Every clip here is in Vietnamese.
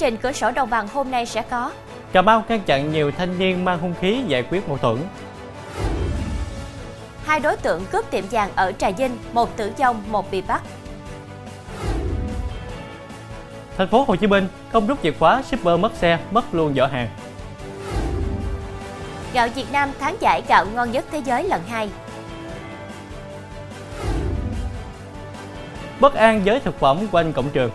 Trình cửa sổ đồng bằng hôm nay sẽ có Cà Mau ngăn chặn nhiều thanh niên mang hung khí giải quyết mâu thuẫn. Hai đối tượng cướp tiệm vàng ở Trà Vinh, một tử vong, một bị bắt. Thành phố Hồ Chí Minh không rút chìa khóa shipper mất xe, mất luôn giỏ hàng. Gạo Việt Nam tháng giải gạo ngon nhất thế giới lần 2. Bất an với thực phẩm quanh cổng trường.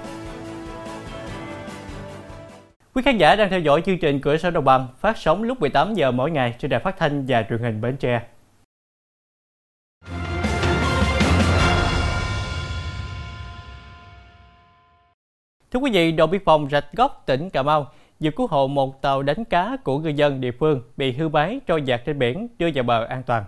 Quý khán giả đang theo dõi chương trình Cửa sổ Đồng bằng phát sóng lúc 18 giờ mỗi ngày trên đài phát thanh và truyền hình Bến Tre. Thưa quý vị, đồn biên phòng Rạch Gốc, tỉnh Cà Mau vừa cứu hộ một tàu đánh cá của ngư dân địa phương bị hư máy trôi giạt trên biển đưa vào bờ an toàn.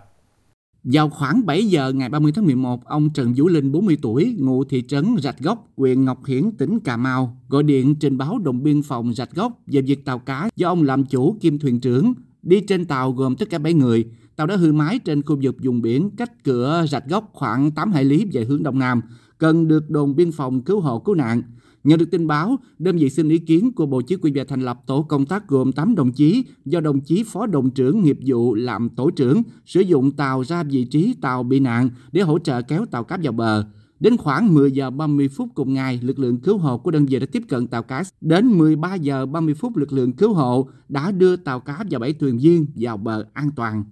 Vào khoảng 7 giờ ngày 30 tháng 11, ông Trần Vũ Linh, 40 tuổi, ngụ thị trấn Rạch Gốc, huyện Ngọc Hiển, tỉnh Cà Mau, gọi điện trình báo đồn biên phòng Rạch Gốc về việc tàu cá do ông làm chủ kim thuyền trưởng. Đi trên tàu gồm tất cả 7 người. Tàu đã hư mái trên khu vực vùng biển cách cửa Rạch Gốc khoảng 8 hải lý về hướng Đông Nam, cần được đồn biên phòng cứu hộ cứu nạn. Nhận được tin báo, đơn vị xin ý kiến của Bộ Chỉ huy về thành lập tổ công tác gồm 8 đồng chí do đồng chí Phó Đồng trưởng nghiệp vụ làm tổ trưởng sử dụng tàu ra vị trí tàu bị nạn để hỗ trợ kéo tàu cá vào bờ. Đến khoảng 10 giờ 30 phút cùng ngày, lực lượng cứu hộ của đơn vị đã tiếp cận tàu cá. Đến 13 giờ 30 phút, lực lượng cứu hộ đã đưa tàu cá và 7 thuyền viên vào bờ an toàn.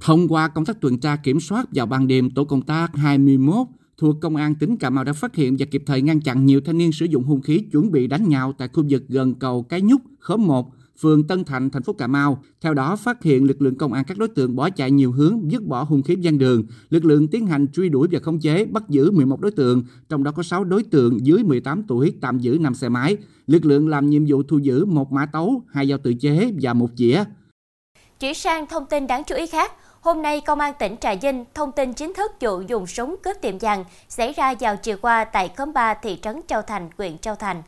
Thông qua công tác tuần tra kiểm soát vào ban đêm, tổ công tác 21 thuộc Công an tỉnh Cà Mau đã phát hiện và kịp thời ngăn chặn nhiều thanh niên sử dụng hung khí chuẩn bị đánh nhau tại khu vực gần cầu Cái Nhúc, khóm 1, phường Tân Thành, thành phố Cà Mau. Theo đó, phát hiện lực lượng công an các đối tượng bỏ chạy nhiều hướng, dứt bỏ hung khí gian đường. Lực lượng tiến hành truy đuổi và khống chế, bắt giữ 11 đối tượng, trong đó có 6 đối tượng dưới 18 tuổi, tạm giữ 5 xe máy. Lực lượng làm nhiệm vụ thu giữ một mã tấu, hai dao tự chế và một chĩa. Chuyển sang thông tin đáng chú ý khác, Hôm nay, Công an tỉnh Trà Vinh thông tin chính thức vụ dùng súng cướp tiệm vàng xảy ra vào chiều qua tại khóm 3 thị trấn Châu Thành, huyện Châu Thành.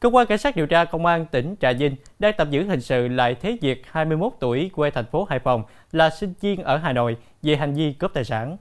Cơ quan cảnh sát điều tra Công an tỉnh Trà Vinh đang tạm giữ hình sự Lại Thế Việt, 21 tuổi, quê thành phố Hải Phòng, là sinh viên ở Hà Nội về hành vi cướp tài sản.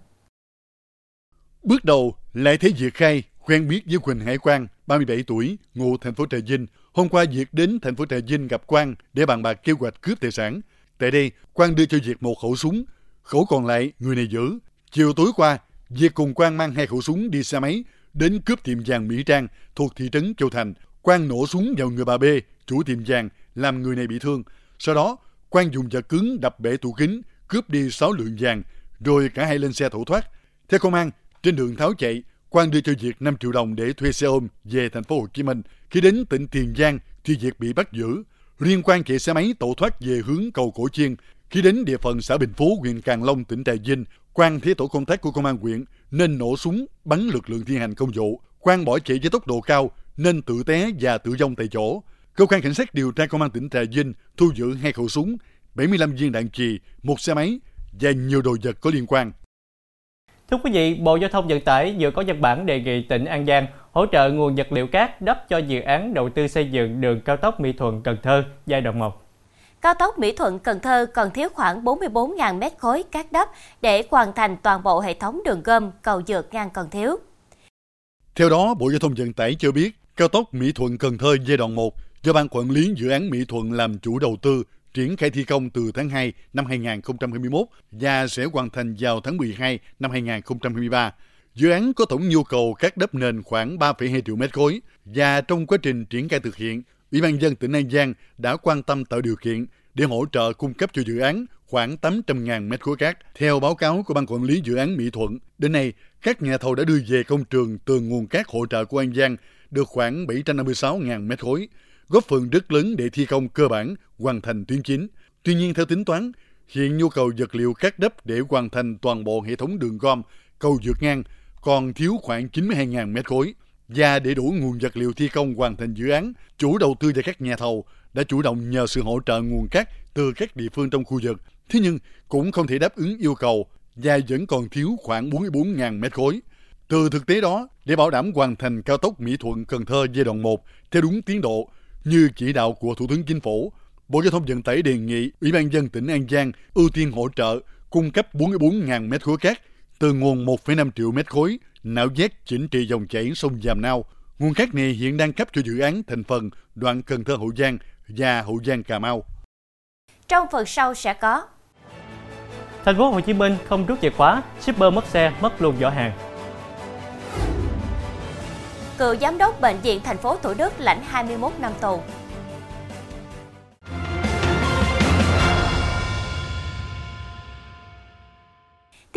Bước đầu, Lại Thế Việt khai quen biết với Quỳnh Hải Quang, 37 tuổi, ngụ thành phố Trà Vinh. Hôm qua Việt đến thành phố Trà Vinh gặp Quang để bàn bạc kêu hoạch cướp tài sản. Tại đây, Quang đưa cho Việt một khẩu súng, khẩu còn lại người này giữ. Chiều tối qua, Việt cùng Quang mang hai khẩu súng đi xe máy đến cướp tiệm vàng Mỹ Trang thuộc thị trấn Châu Thành. Quang nổ súng vào người bà B, chủ tiệm vàng, làm người này bị thương. Sau đó, Quang dùng vật cứng đập bể tủ kính, cướp đi 6 lượng vàng, rồi cả hai lên xe tẩu thoát. Theo công an, trên đường tháo chạy, Quang đưa cho Việt 5 triệu đồng để thuê xe ôm về thành phố Hồ Chí Minh. Khi đến tỉnh Tiền Giang thì Việt bị bắt giữ. Riêng Quang chạy xe máy tẩu thoát về hướng cầu Cổ Chiên, khi đến địa phận xã Bình Phú, huyện Càng Long, tỉnh Trà Vinh, Quang thấy tổ công tác của công an huyện nên nổ súng bắn lực lượng thi hành công vụ. Quang bỏ chạy với tốc độ cao nên tự té và tự vong tại chỗ. Cơ quan cảnh sát điều tra công an tỉnh Trà Vinh thu giữ hai khẩu súng, 75 viên đạn chì, một xe máy và nhiều đồ vật có liên quan. Thưa quý vị, Bộ Giao thông Vận tải vừa có văn bản đề nghị tỉnh An Giang hỗ trợ nguồn vật liệu cát đắp cho dự án đầu tư xây dựng đường cao tốc Mỹ Thuận Cần Thơ giai đoạn 1. Cao tốc Mỹ Thuận Cần Thơ còn thiếu khoảng 44.000 mét khối cát đắp để hoàn thành toàn bộ hệ thống đường gom, cầu vượt ngang còn thiếu. Theo đó, Bộ Giao thông Vận tải cho biết, cao tốc Mỹ Thuận Cần Thơ giai đoạn 1 do Ban Quản lý Dự án Mỹ Thuận làm chủ đầu tư triển khai thi công từ tháng 2 năm 2021 và sẽ hoàn thành vào tháng 12 năm 2023. Dự án có tổng nhu cầu cát đắp nền khoảng 3,2 triệu mét khối và trong quá trình triển khai thực hiện, Ủy ban dân tỉnh An Giang đã quan tâm tạo điều kiện để hỗ trợ cung cấp cho dự án khoảng 800.000 mét khối cát. Theo báo cáo của Ban Quản lý Dự án Mỹ Thuận, đến nay, các nhà thầu đã đưa về công trường từ nguồn cát hỗ trợ của An Giang được khoảng 756.000 mét khối, góp phần rất lớn để thi công cơ bản hoàn thành tuyến chính. Tuy nhiên, theo tính toán, hiện nhu cầu vật liệu cát đắp để hoàn thành toàn bộ hệ thống đường gom, cầu vượt ngang còn thiếu khoảng 92.000 mét khối. Và để đủ nguồn vật liệu thi công hoàn thành dự án, chủ đầu tư và các nhà thầu đã chủ động nhờ sự hỗ trợ nguồn cát từ các địa phương trong khu vực. Thế nhưng cũng không thể đáp ứng yêu cầu và vẫn còn thiếu khoảng 44.000 mét khối. Từ thực tế đó, để bảo đảm hoàn thành cao tốc Mỹ Thuận Cần Thơ giai đoạn 1 theo đúng tiến độ như chỉ đạo của Thủ tướng Chính phủ, Bộ Giao thông Vận tải đề nghị Ủy ban dân tỉnh An Giang ưu tiên hỗ trợ cung cấp 44.000 mét khối cát từ nguồn 1,5 triệu mét khối nạo vét chỉnh trị dòng chảy sông Giàm Nao, Nguồn cát này hiện đang cấp cho dự án thành phần đoạn Cần Thơ Hậu Giang và Hậu Giang Cà Mau. Trong phần sau sẽ có Thành phố Hồ Chí Minh không rút chìa khóa, shipper mất xe, mất luôn giỏ hàng. Cựu giám đốc bệnh viện thành phố Thủ Đức lãnh 21 năm tù.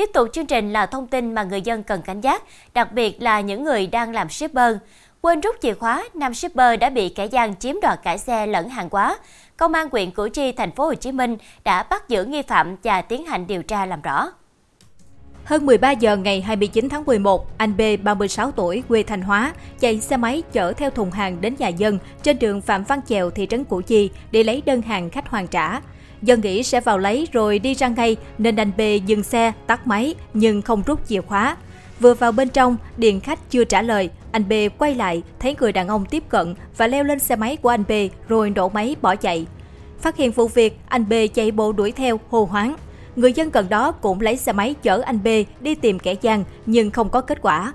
Tiếp tục chương trình là thông tin mà người dân cần cảnh giác, đặc biệt là những người đang làm shipper. Quên rút chìa khóa, nam shipper đã bị kẻ gian chiếm đoạt cả xe lẫn hàng hóa. Công an huyện Củ Chi, thành phố Hồ Chí Minh đã bắt giữ nghi phạm và tiến hành điều tra làm rõ. Hơn 13 giờ ngày 29 tháng 11, anh B, 36 tuổi, quê Thanh Hóa, chạy xe máy chở theo thùng hàng đến nhà dân trên đường Phạm Văn Chèo, thị trấn Củ Chi để lấy đơn hàng khách hoàn trả. Dân nghĩ sẽ vào lấy rồi đi ra ngay nên anh B dừng xe, tắt máy nhưng không rút chìa khóa. Vừa vào bên trong, điện khách chưa trả lời, anh B quay lại, thấy người đàn ông tiếp cận và leo lên xe máy của anh B rồi nổ máy bỏ chạy. Phát hiện vụ việc, anh B chạy bộ đuổi theo, hô hoáng. Người dân gần đó cũng lấy xe máy chở anh B đi tìm kẻ gian nhưng không có kết quả.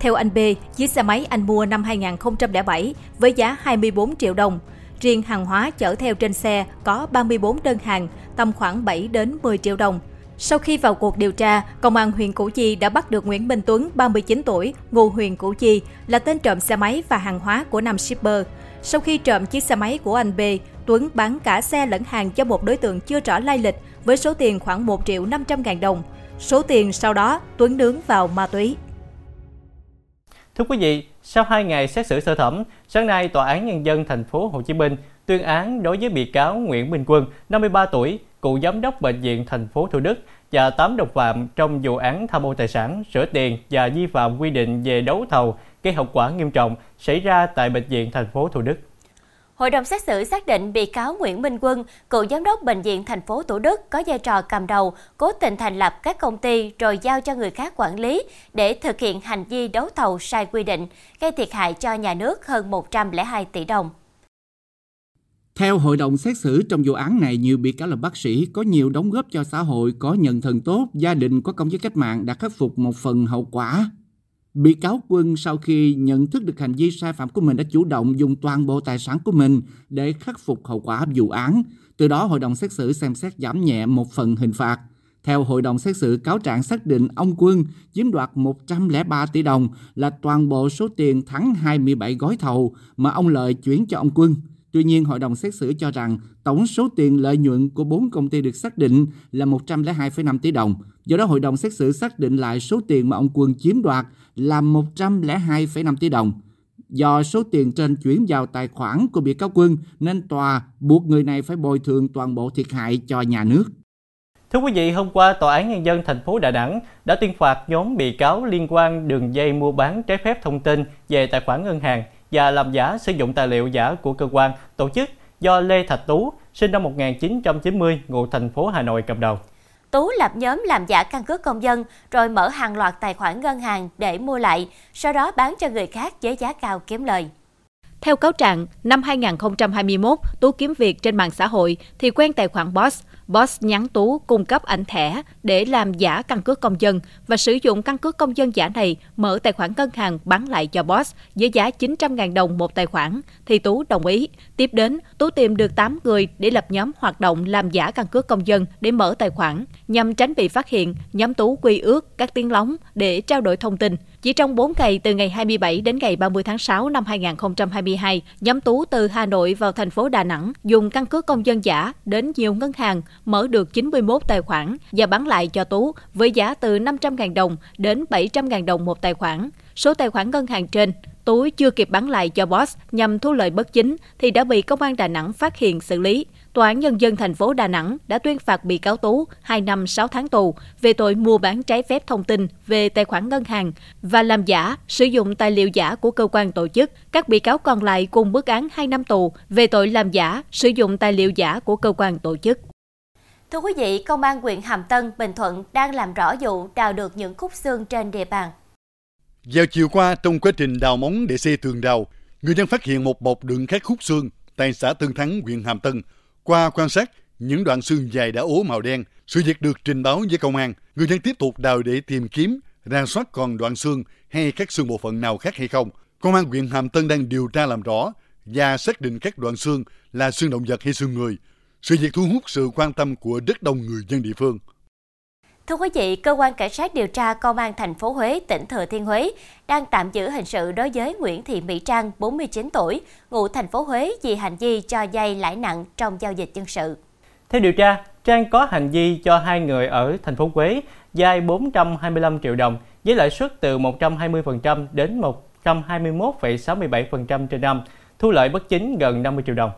Theo anh B, chiếc xe máy anh mua năm 2007 với giá 24 triệu đồng. Riêng hàng hóa chở theo trên xe có 34 đơn hàng, tầm khoảng 7 đến 10 triệu đồng. Sau khi vào cuộc điều tra, Công an huyện Củ Chi đã bắt được Nguyễn Minh Tuấn, 39 tuổi, ngụ huyện Củ Chi, là tên trộm xe máy và hàng hóa của nam shipper. Sau khi trộm chiếc xe máy của anh B, Tuấn bán cả xe lẫn hàng cho một đối tượng chưa rõ lai lịch với số tiền khoảng 1 triệu 500 ngàn đồng. Số tiền sau đó Tuấn nướng vào ma túy. Thưa quý vị, sau 2 ngày xét xử sơ thẩm, sáng nay Tòa án Nhân dân thành phố Hồ Chí Minh tuyên án đối với bị cáo Nguyễn Minh Quân, 53 tuổi, cựu giám đốc bệnh viện thành phố Thủ Đức và 8 đồng phạm trong vụ án tham ô tài sản, rửa tiền và vi phạm quy định về đấu thầu gây hậu quả nghiêm trọng xảy ra tại bệnh viện thành phố Thủ Đức. Hội đồng xét xử xác định bị cáo Nguyễn Minh Quân, cựu giám đốc bệnh viện thành phố Thủ Đức có vai trò cầm đầu, cố tình thành lập các công ty rồi giao cho người khác quản lý để thực hiện hành vi đấu thầu sai quy định, gây thiệt hại cho nhà nước hơn 102 tỷ đồng. Theo hội đồng xét xử trong vụ án này, nhiều bị cáo là bác sĩ có nhiều đóng góp cho xã hội, có nhận thần tốt, gia đình có công với cách mạng đã khắc phục một phần hậu quả. Bị cáo Quân sau khi nhận thức được hành vi sai phạm của mình đã chủ động dùng toàn bộ tài sản của mình để khắc phục hậu quả vụ án. Từ đó, hội đồng xét xử xem xét giảm nhẹ một phần hình phạt. Theo hội đồng xét xử, cáo trạng xác định ông Quân chiếm đoạt 103 tỷ đồng là toàn bộ số tiền thắng 27 gói thầu mà ông Lợi chuyển cho ông Quân. Tuy nhiên, hội đồng xét xử cho rằng tổng số tiền lợi nhuận của bốn công ty được xác định là 102,5 tỷ đồng. Do đó, hội đồng xét xử xác định lại số tiền mà ông Quân chiếm đoạt là 102,5 tỷ đồng. Do số tiền trên chuyển vào tài khoản của bị cáo Quân nên tòa buộc người này phải bồi thường toàn bộ thiệt hại cho nhà nước. Thưa quý vị, hôm qua Tòa án Nhân dân thành phố Đà Nẵng đã tuyên phạt nhóm bị cáo liên quan đường dây mua bán trái phép thông tin về tài khoản ngân hàng và làm giả sử dụng tài liệu giả của cơ quan, tổ chức do Lê Thạch Tú, sinh năm 1990, ngụ thành phố Hà Nội cầm đầu. Tú lập nhóm làm giả căn cước công dân rồi mở hàng loạt tài khoản ngân hàng để mua lại, sau đó bán cho người khác với giá cao kiếm lời. Theo cáo trạng, năm 2021, Tú kiếm việc trên mạng xã hội thì quen tài khoản Boss, Boss nhắn Tú cung cấp ảnh thẻ để làm giả căn cước công dân và sử dụng căn cước công dân giả này mở tài khoản ngân hàng bán lại cho Boss với giá 900.000 đồng một tài khoản, thì Tú đồng ý. Tiếp đến, Tú tìm được 8 người để lập nhóm hoạt động làm giả căn cước công dân để mở tài khoản. Nhằm tránh bị phát hiện, nhóm Tú quy ước các tiếng lóng để trao đổi thông tin. Chỉ trong 4 ngày từ ngày 27 đến ngày 30 tháng 6 năm 2022, nhóm Tú từ Hà Nội vào thành phố Đà Nẵng dùng căn cước công dân giả đến nhiều ngân hàng mở được 91 tài khoản và bán lại cho Tú với giá từ 500.000 đồng đến 700.000 đồng một tài khoản. Số tài khoản ngân hàng trên, Tú chưa kịp bán lại cho boss nhằm thu lợi bất chính thì đã bị công an Đà Nẵng phát hiện xử lý. Tòa án Nhân dân thành phố Đà Nẵng đã tuyên phạt bị cáo Tú 2 năm 6 tháng tù về tội mua bán trái phép thông tin về tài khoản ngân hàng và làm giả, sử dụng tài liệu giả của cơ quan tổ chức. Các bị cáo còn lại cùng mức án 2 năm tù về tội làm giả, sử dụng tài liệu giả của cơ quan tổ chức. Thưa quý vị, Công an huyện Hàm Tân, Bình Thuận đang làm rõ vụ đào được những khúc xương trên địa bàn. Vào chiều qua, trong quá trình đào móng để xây tường đào, người dân phát hiện một bọc đựng các khúc xương tại xã Tân Thắng, huyện Hàm Tân. Qua quan sát, những đoạn xương dài đã ố màu đen. Sự việc được trình báo với công an. Người dân tiếp tục đào để tìm kiếm, ra soát còn đoạn xương hay các xương bộ phận nào khác hay không. Công an huyện Hàm Tân đang điều tra làm rõ và xác định các đoạn xương là xương động vật hay xương người. Sự việc thu hút sự quan tâm của rất đông người dân địa phương. Thưa quý vị, cơ quan cảnh sát điều tra công an thành phố Huế, tỉnh Thừa Thiên Huế đang tạm giữ hình sự đối với Nguyễn Thị Mỹ Trang, 49 tuổi, ngụ thành phố Huế vì hành vi cho vay lãi nặng trong giao dịch dân sự. Theo điều tra, Trang có hành vi cho hai người ở thành phố Huế vay 425 triệu đồng với lãi suất từ 120% đến 121,67% trên năm, thu lợi bất chính gần 50 triệu đồng.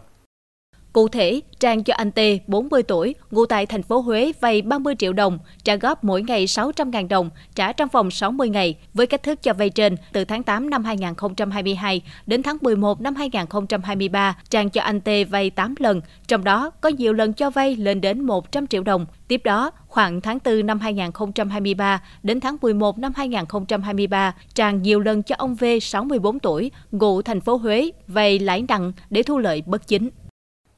Cụ thể, Trang cho anh T, 40 tuổi, ngụ tại thành phố Huế vay 30 triệu đồng, trả góp mỗi ngày 600.000 đồng, trả trong vòng 60 ngày, với cách thức cho vay trên từ tháng 8 năm 2022 đến tháng 11 năm 2023, Trang cho anh T vay 8 lần, trong đó có nhiều lần cho vay lên đến 100 triệu đồng. Tiếp đó, khoảng tháng 4 năm 2023 đến tháng 11 năm 2023, Trang nhiều lần cho ông V, 64 tuổi, ngụ thành phố Huế, vay lãi nặng để thu lợi bất chính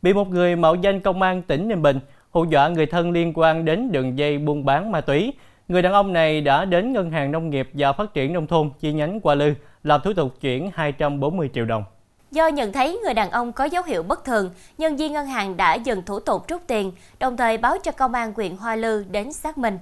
bị một người mạo danh công an tỉnh Ninh Bình hù dọa người thân liên quan đến đường dây buôn bán ma túy. Người đàn ông này đã đến Ngân hàng Nông nghiệp và Phát triển Nông thôn chi nhánh Qua Lư làm thủ tục chuyển 240 triệu đồng. Do nhận thấy người đàn ông có dấu hiệu bất thường, nhân viên ngân hàng đã dừng thủ tục rút tiền, đồng thời báo cho công an huyện Hoa Lư đến xác minh.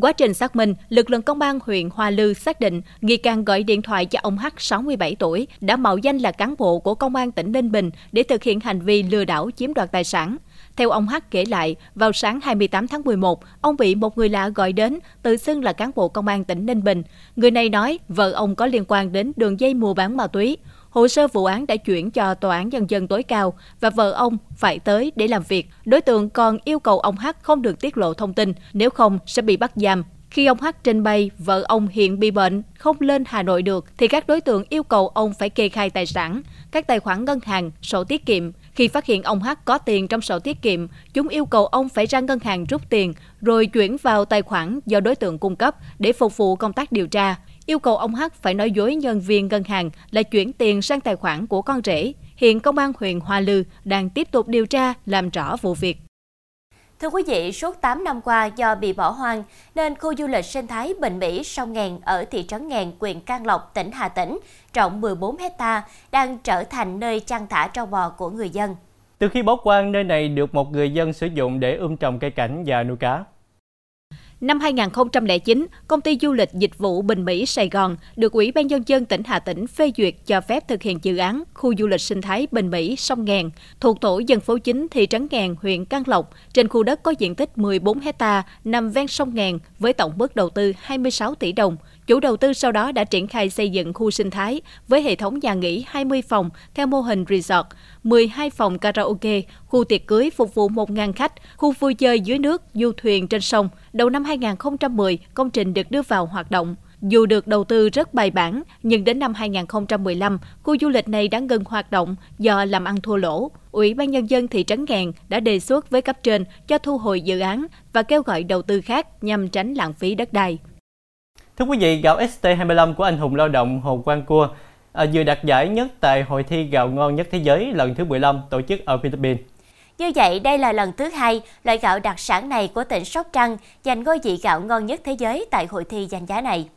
Quá trình xác minh, lực lượng công an huyện Hoa Lư xác định nghi can gọi điện thoại cho ông H 67 tuổi đã mạo danh là cán bộ của công an tỉnh Ninh Bình để thực hiện hành vi lừa đảo chiếm đoạt tài sản. Theo ông H kể lại, vào sáng 28 tháng 11, ông bị một người lạ gọi đến, tự xưng là cán bộ công an tỉnh Ninh Bình. Người này nói vợ ông có liên quan đến đường dây mua bán ma túy. Hồ sơ vụ án đã chuyển cho Tòa án Nhân dân tối cao và vợ ông phải tới để làm việc. Đối tượng còn yêu cầu ông H không được tiết lộ thông tin, nếu không sẽ bị bắt giam. Khi ông H trên bay, vợ ông hiện bị bệnh, không lên Hà Nội được, thì các đối tượng yêu cầu ông phải kê khai tài sản, các tài khoản ngân hàng, sổ tiết kiệm. Khi phát hiện ông H có tiền trong sổ tiết kiệm, chúng yêu cầu ông phải ra ngân hàng rút tiền, rồi chuyển vào tài khoản do đối tượng cung cấp để phục vụ công tác điều tra yêu cầu ông H phải nói dối nhân viên ngân hàng là chuyển tiền sang tài khoản của con rể. Hiện công an huyện Hoa Lư đang tiếp tục điều tra làm rõ vụ việc. Thưa quý vị, suốt 8 năm qua do bị bỏ hoang nên khu du lịch sinh thái Bình Mỹ Sông Ngàn ở thị trấn Ngàn, huyện Can Lộc, tỉnh Hà Tĩnh, rộng 14 hecta đang trở thành nơi chăn thả trâu bò của người dân. Từ khi bỏ hoang, nơi này được một người dân sử dụng để ươm trồng cây cảnh và nuôi cá. Năm 2009, công ty du lịch dịch vụ Bình Mỹ Sài Gòn được Ủy ban Nhân dân tỉnh Hà Tĩnh phê duyệt cho phép thực hiện dự án khu du lịch sinh thái Bình Mỹ Sông Ngàn thuộc tổ dân phố chính thị trấn Ngàn, huyện Can Lộc, trên khu đất có diện tích 14 hecta nằm ven sông Ngàn với tổng mức đầu tư 26 tỷ đồng. Chủ đầu tư sau đó đã triển khai xây dựng khu sinh thái với hệ thống nhà nghỉ 20 phòng theo mô hình resort, 12 phòng karaoke, khu tiệc cưới phục vụ 1.000 khách, khu vui chơi dưới nước, du thuyền trên sông. Đầu năm 2010, công trình được đưa vào hoạt động. Dù được đầu tư rất bài bản, nhưng đến năm 2015, khu du lịch này đã ngừng hoạt động do làm ăn thua lỗ. Ủy ban Nhân dân thị trấn Ngàn đã đề xuất với cấp trên cho thu hồi dự án và kêu gọi đầu tư khác nhằm tránh lãng phí đất đai. Thưa quý vị, gạo ST25 của anh hùng lao động Hồ Quang Cua à, vừa đạt giải nhất tại hội thi gạo ngon nhất thế giới lần thứ 15 tổ chức ở Philippines. Như vậy, đây là lần thứ hai loại gạo đặc sản này của tỉnh Sóc Trăng giành ngôi vị gạo ngon nhất thế giới tại hội thi danh giá này.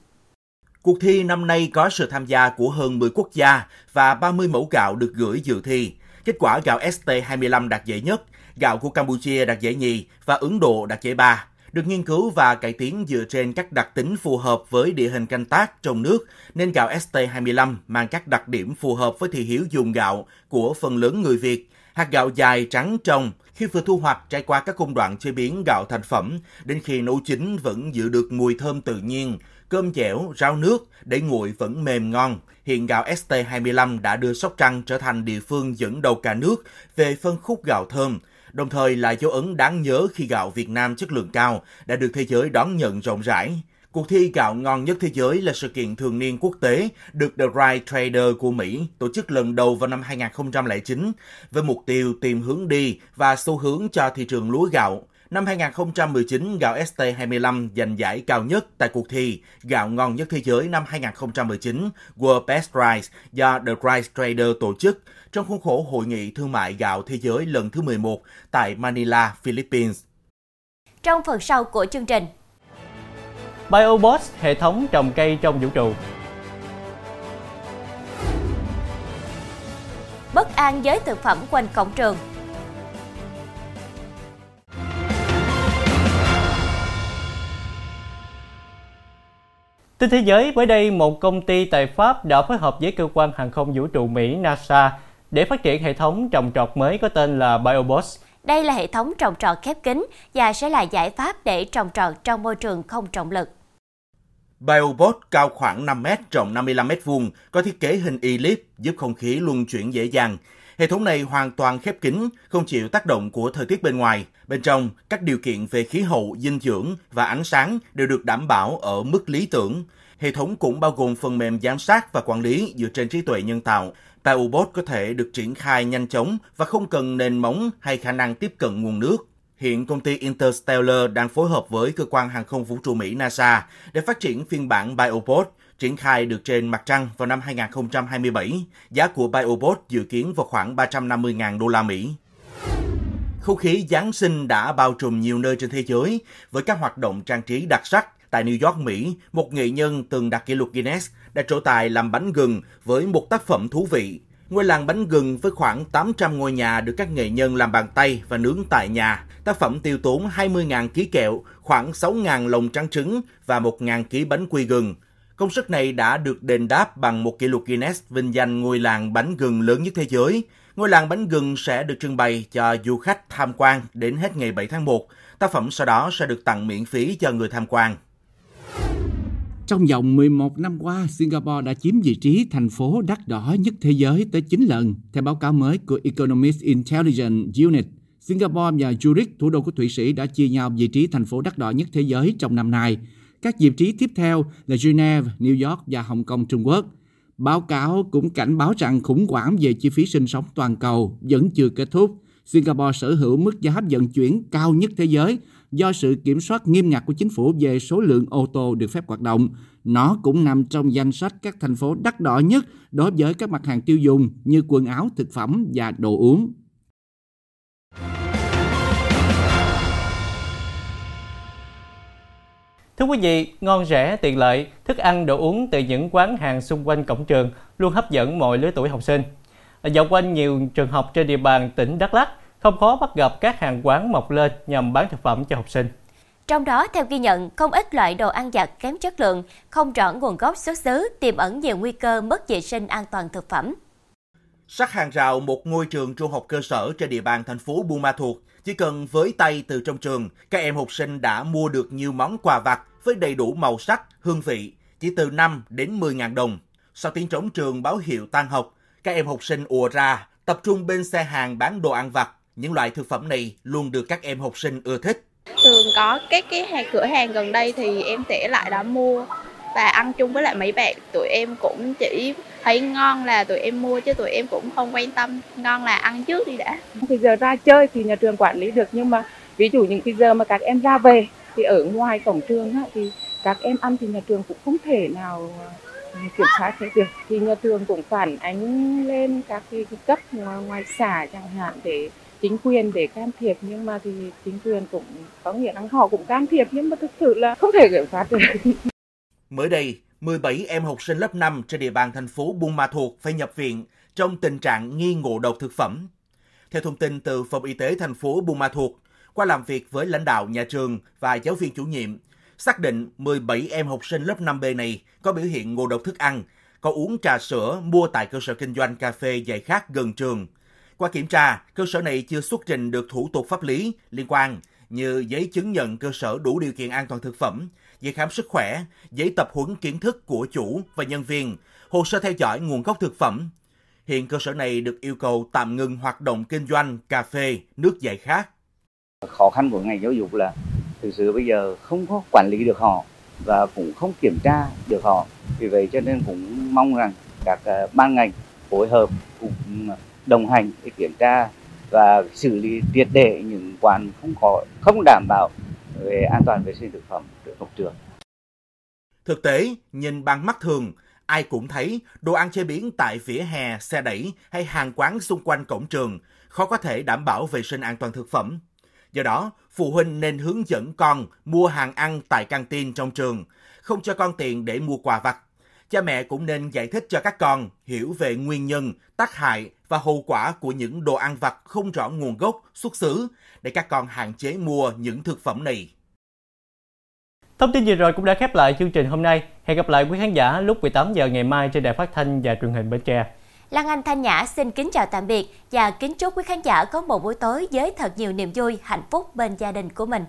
Cuộc thi năm nay có sự tham gia của hơn 10 quốc gia và 30 mẫu gạo được gửi dự thi. Kết quả gạo ST25 đạt giải nhất, gạo của Campuchia đạt giải nhì và Ấn Độ đạt giải ba được nghiên cứu và cải tiến dựa trên các đặc tính phù hợp với địa hình canh tác trong nước, nên gạo ST25 mang các đặc điểm phù hợp với thị hiếu dùng gạo của phần lớn người Việt. Hạt gạo dài trắng trong, khi vừa thu hoạch trải qua các công đoạn chế biến gạo thành phẩm, đến khi nấu chín vẫn giữ được mùi thơm tự nhiên, cơm dẻo, rau nước, để nguội vẫn mềm ngon. Hiện gạo ST25 đã đưa Sóc Trăng trở thành địa phương dẫn đầu cả nước về phân khúc gạo thơm, đồng thời là dấu ấn đáng nhớ khi gạo Việt Nam chất lượng cao đã được thế giới đón nhận rộng rãi. Cuộc thi gạo ngon nhất thế giới là sự kiện thường niên quốc tế được The Right Trader của Mỹ tổ chức lần đầu vào năm 2009 với mục tiêu tìm hướng đi và xu hướng cho thị trường lúa gạo. Năm 2019, gạo ST25 giành giải cao nhất tại cuộc thi Gạo ngon nhất thế giới năm 2019 World Best Rice do The Rice Trader tổ chức trong khuôn khổ Hội nghị Thương mại Gạo Thế giới lần thứ 11 tại Manila, Philippines. Trong phần sau của chương trình, BioBots, hệ thống trồng cây trong vũ trụ. bất an với thực phẩm quanh cổng trường. Tin thế giới, mới đây một công ty tại Pháp đã phối hợp với cơ quan hàng không vũ trụ Mỹ NASA để phát triển hệ thống trồng trọt mới có tên là BioBoss. Đây là hệ thống trồng trọt khép kín và sẽ là giải pháp để trồng trọt trong môi trường không trọng lực. BioBot cao khoảng 5 m rộng 55 m vuông, có thiết kế hình elip giúp không khí luân chuyển dễ dàng. Hệ thống này hoàn toàn khép kín, không chịu tác động của thời tiết bên ngoài. Bên trong, các điều kiện về khí hậu, dinh dưỡng và ánh sáng đều được đảm bảo ở mức lý tưởng. Hệ thống cũng bao gồm phần mềm giám sát và quản lý dựa trên trí tuệ nhân tạo. BioBot có thể được triển khai nhanh chóng và không cần nền móng hay khả năng tiếp cận nguồn nước. Hiện công ty Interstellar đang phối hợp với cơ quan hàng không vũ trụ Mỹ NASA để phát triển phiên bản BioBot triển khai được trên mặt trăng vào năm 2027. Giá của BioBot dự kiến vào khoảng 350.000 đô la Mỹ. Không khí Giáng sinh đã bao trùm nhiều nơi trên thế giới với các hoạt động trang trí đặc sắc. Tại New York, Mỹ, một nghệ nhân từng đạt kỷ lục Guinness đã trổ tài làm bánh gừng với một tác phẩm thú vị. Ngôi làng bánh gừng với khoảng 800 ngôi nhà được các nghệ nhân làm bàn tay và nướng tại nhà. Tác phẩm tiêu tốn 20.000 ký kẹo, khoảng 6.000 lồng trắng trứng và 1.000 ký bánh quy gừng. Công sức này đã được đền đáp bằng một kỷ lục Guinness vinh danh ngôi làng bánh gừng lớn nhất thế giới. Ngôi làng bánh gừng sẽ được trưng bày cho du khách tham quan đến hết ngày 7 tháng 1. Tác phẩm sau đó sẽ được tặng miễn phí cho người tham quan. Trong vòng 11 năm qua, Singapore đã chiếm vị trí thành phố đắt đỏ nhất thế giới tới 9 lần. Theo báo cáo mới của Economist Intelligence Unit, Singapore và Zurich, thủ đô của Thụy Sĩ, đã chia nhau vị trí thành phố đắt đỏ nhất thế giới trong năm nay. Các dịp trí tiếp theo là Geneva, New York và Hồng Kông, Trung Quốc. Báo cáo cũng cảnh báo rằng khủng hoảng về chi phí sinh sống toàn cầu vẫn chưa kết thúc. Singapore sở hữu mức giá vận chuyển cao nhất thế giới do sự kiểm soát nghiêm ngặt của chính phủ về số lượng ô tô được phép hoạt động. Nó cũng nằm trong danh sách các thành phố đắt đỏ nhất đối với các mặt hàng tiêu dùng như quần áo, thực phẩm và đồ uống. Thưa quý vị, ngon rẻ, tiện lợi, thức ăn, đồ uống từ những quán hàng xung quanh cổng trường luôn hấp dẫn mọi lứa tuổi học sinh. Dạo quanh nhiều trường học trên địa bàn tỉnh Đắk Lắk, không khó bắt gặp các hàng quán mọc lên nhằm bán thực phẩm cho học sinh. Trong đó, theo ghi nhận, không ít loại đồ ăn vặt kém chất lượng, không rõ nguồn gốc xuất xứ, tiềm ẩn nhiều nguy cơ mất vệ sinh an toàn thực phẩm. Sát hàng rào một ngôi trường trung học cơ sở trên địa bàn thành phố Buôn Ma Thuột, chỉ cần với tay từ trong trường, các em học sinh đã mua được nhiều món quà vặt với đầy đủ màu sắc, hương vị, chỉ từ 5 đến 10 ngàn đồng. Sau tiếng trống trường báo hiệu tan học, các em học sinh ùa ra, tập trung bên xe hàng bán đồ ăn vặt. Những loại thực phẩm này luôn được các em học sinh ưa thích. Thường có các cái hàng cửa hàng gần đây thì em sẽ lại đã mua và ăn chung với lại mấy bạn tụi em cũng chỉ thấy ngon là tụi em mua chứ tụi em cũng không quan tâm. Ngon là ăn trước đi đã. Thì giờ ra chơi thì nhà trường quản lý được nhưng mà ví dụ những cái giờ mà các em ra về thì ở ngoài cổng trường á, thì các em ăn thì nhà trường cũng không thể nào à, kiểm soát hết được. Thì nhà trường cũng phản ánh lên các cái, cái cấp ngoài, ngoài xã chẳng hạn để chính quyền để can thiệp nhưng mà thì chính quyền cũng có nghĩa là họ cũng can thiệp nhưng mà thực sự là không thể kiểm soát được. Mới đây, 17 em học sinh lớp 5 trên địa bàn thành phố Buôn Ma Thuột phải nhập viện trong tình trạng nghi ngộ độc thực phẩm. Theo thông tin từ Phòng Y tế thành phố Buôn Ma Thuột, qua làm việc với lãnh đạo nhà trường và giáo viên chủ nhiệm, xác định 17 em học sinh lớp 5B này có biểu hiện ngộ độc thức ăn, có uống trà sữa mua tại cơ sở kinh doanh cà phê dạy khác gần trường. Qua kiểm tra, cơ sở này chưa xuất trình được thủ tục pháp lý liên quan như giấy chứng nhận cơ sở đủ điều kiện an toàn thực phẩm, giấy khám sức khỏe, giấy tập huấn kiến thức của chủ và nhân viên, hồ sơ theo dõi nguồn gốc thực phẩm. Hiện cơ sở này được yêu cầu tạm ngừng hoạt động kinh doanh cà phê, nước giải khát. Khó khăn của ngành giáo dục là thực sự bây giờ không có quản lý được họ và cũng không kiểm tra được họ. Vì vậy cho nên cũng mong rằng các ờ, ban ngành phối hợp cùng đồng hành để kiểm tra và xử lý triệt để những quán không có không đảm bảo về an toàn vệ sinh thực phẩm được học trường. Thực tế, nhìn bằng mắt thường, ai cũng thấy đồ ăn chế biến tại vỉa hè, xe đẩy hay hàng quán xung quanh cổng trường khó có thể đảm bảo vệ sinh an toàn thực phẩm. Do đó, phụ huynh nên hướng dẫn con mua hàng ăn tại căng tin trong trường, không cho con tiền để mua quà vặt cha mẹ cũng nên giải thích cho các con hiểu về nguyên nhân, tác hại và hậu quả của những đồ ăn vặt không rõ nguồn gốc, xuất xứ để các con hạn chế mua những thực phẩm này. Thông tin vừa rồi cũng đã khép lại chương trình hôm nay. Hẹn gặp lại quý khán giả lúc 18 giờ ngày mai trên đài phát thanh và truyền hình Bến Tre. Lan Anh Thanh Nhã xin kính chào tạm biệt và kính chúc quý khán giả có một buổi tối với thật nhiều niềm vui, hạnh phúc bên gia đình của mình.